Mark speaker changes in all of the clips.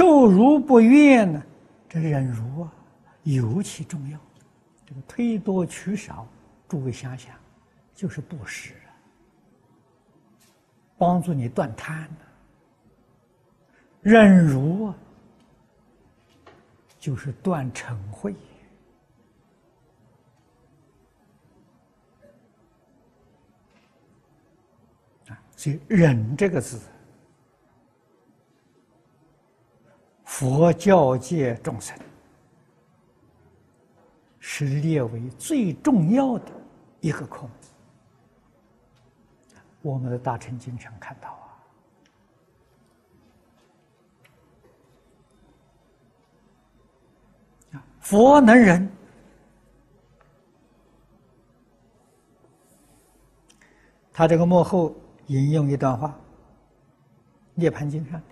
Speaker 1: 受辱不怨呢，这忍辱啊尤其重要。这个推多取少，诸位想想，就是布施啊，帮助你断贪呢。忍辱啊，就是断嗔恚。所以“忍”这个字，佛教界众生是列为最重要的一个科目。我们的大乘经常看到啊，佛能忍。他这个幕后。引用一段话，《涅盘经》上的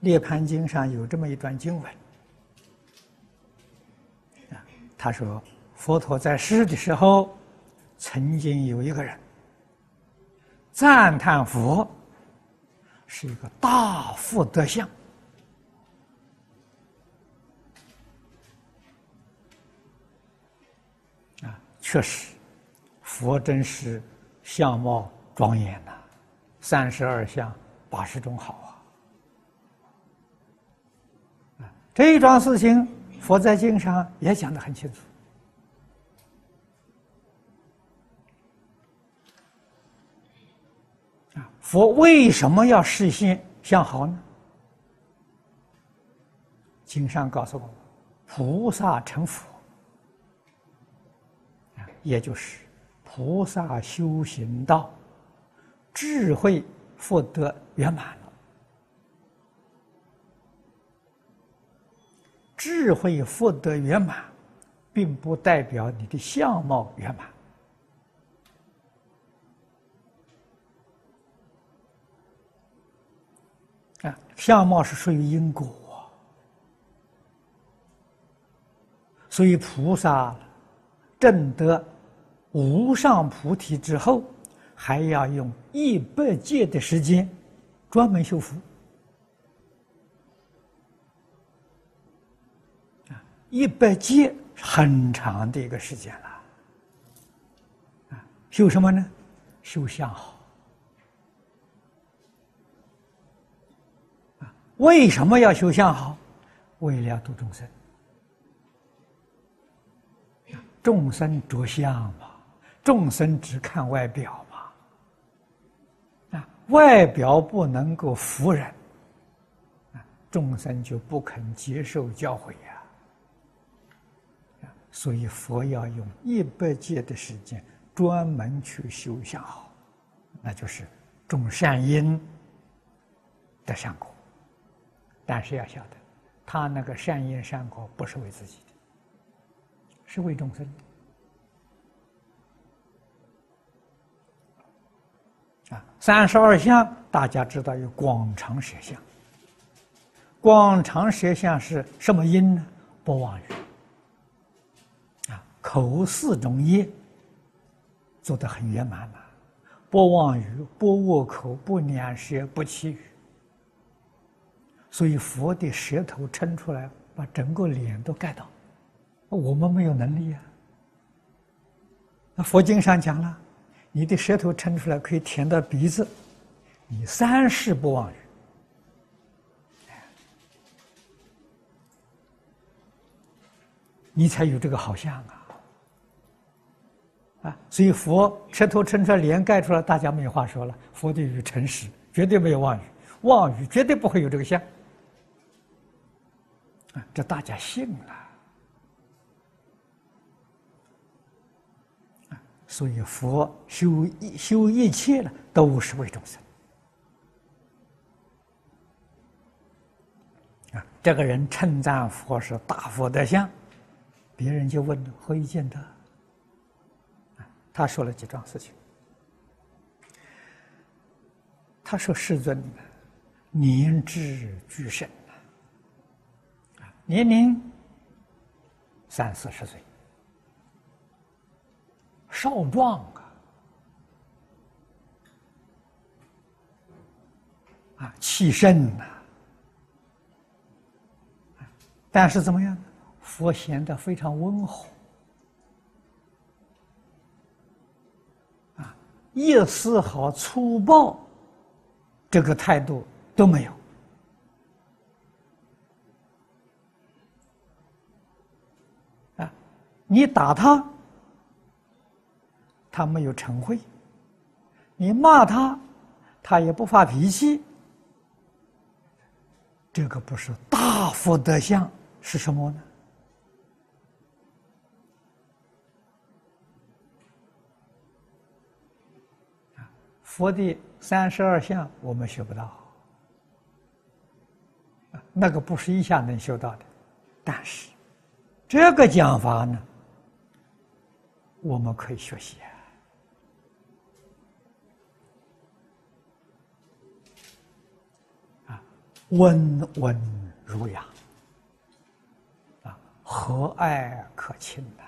Speaker 1: 涅盘经》上有这么一段经文啊，他说：“佛陀在世的时候，曾经有一个人赞叹佛是一个大福德相啊，确实。”佛真是相貌庄严呐，三十二相八十种好啊！这一桩事情，佛在经上也讲得很清楚。啊，佛为什么要实现相好呢？经上告诉我们，菩萨成佛啊，也就是。菩萨修行道，智慧福德圆满了。智慧福德圆满，并不代表你的相貌圆满。啊，相貌是属于因果，所以菩萨正得。无上菩提之后，还要用一百劫的时间专门修复一百劫很长的一个时间了啊！修什么呢？修相好啊！为什么要修相好？为了度众生，众生着相嘛。众生只看外表嘛，啊，外表不能够服人，啊，众生就不肯接受教诲呀，啊，所以佛要用一百劫的时间专门去修相好，那就是种善因的善果，但是要晓得，他那个善因善果不是为自己的，是为众生。啊，三十二相，大家知道有广长舌相。广长舌相是什么音呢？不妄语。口四种业做得很圆满了，不妄语，不恶口，不两舌，不绮语。所以佛的舌头撑出来，把整个脸都盖到，我们没有能力啊。那佛经上讲了。你的舌头撑出来可以舔到鼻子，你三世不忘语，你才有这个好相啊！啊，所以佛舌头撑出来，脸盖出来，大家没有话说了。佛的语诚实，绝对没有妄语，妄语绝对不会有这个相啊！这大家信了。啊所以佛修一修一切呢，都是为众生。啊，这个人称赞佛是大佛的像，别人就问何以见得？他说了几桩事情。他说：“世尊，年智俱盛啊，年龄三四十岁。”少壮啊，啊，气盛呐。但是怎么样？佛显得非常温和，一丝毫粗暴这个态度都没有。啊，你打他，他没有成会；你骂他，他也不发脾气。这个不是大福德相是什么呢？佛的三十二相我们学不到，那个不是一下能修到的。但是这个讲法呢，我们可以学习啊，温文儒雅，啊，和蔼可亲的。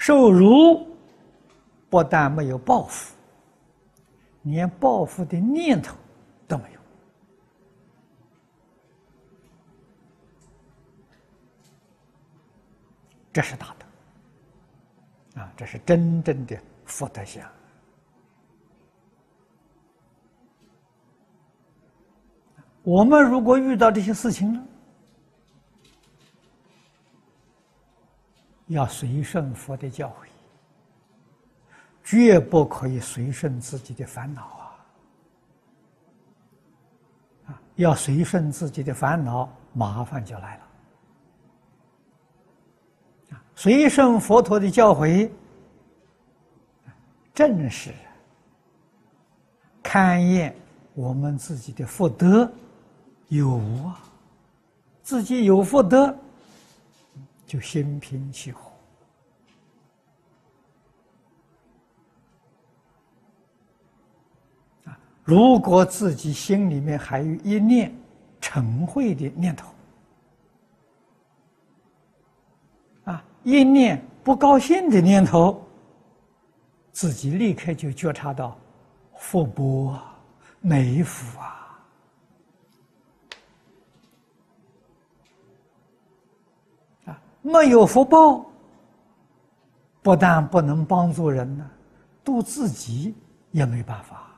Speaker 1: 受辱，不但没有报复，连报复的念头都没有。这是大德啊！这是真正的福德相。我们如果遇到这些事情呢？要随顺佛的教诲，绝不可以随顺自己的烦恼啊！啊，要随顺自己的烦恼，麻烦就来了。啊，随顺佛陀的教诲，正是勘验我们自己的福德有无啊，自己有福德。就心平气和啊！如果自己心里面还有一念嗔恚的念头啊，一念不高兴的念头，自己立刻就觉察到福薄没福啊！没有福报，不但不能帮助人呢，度自己也没办法。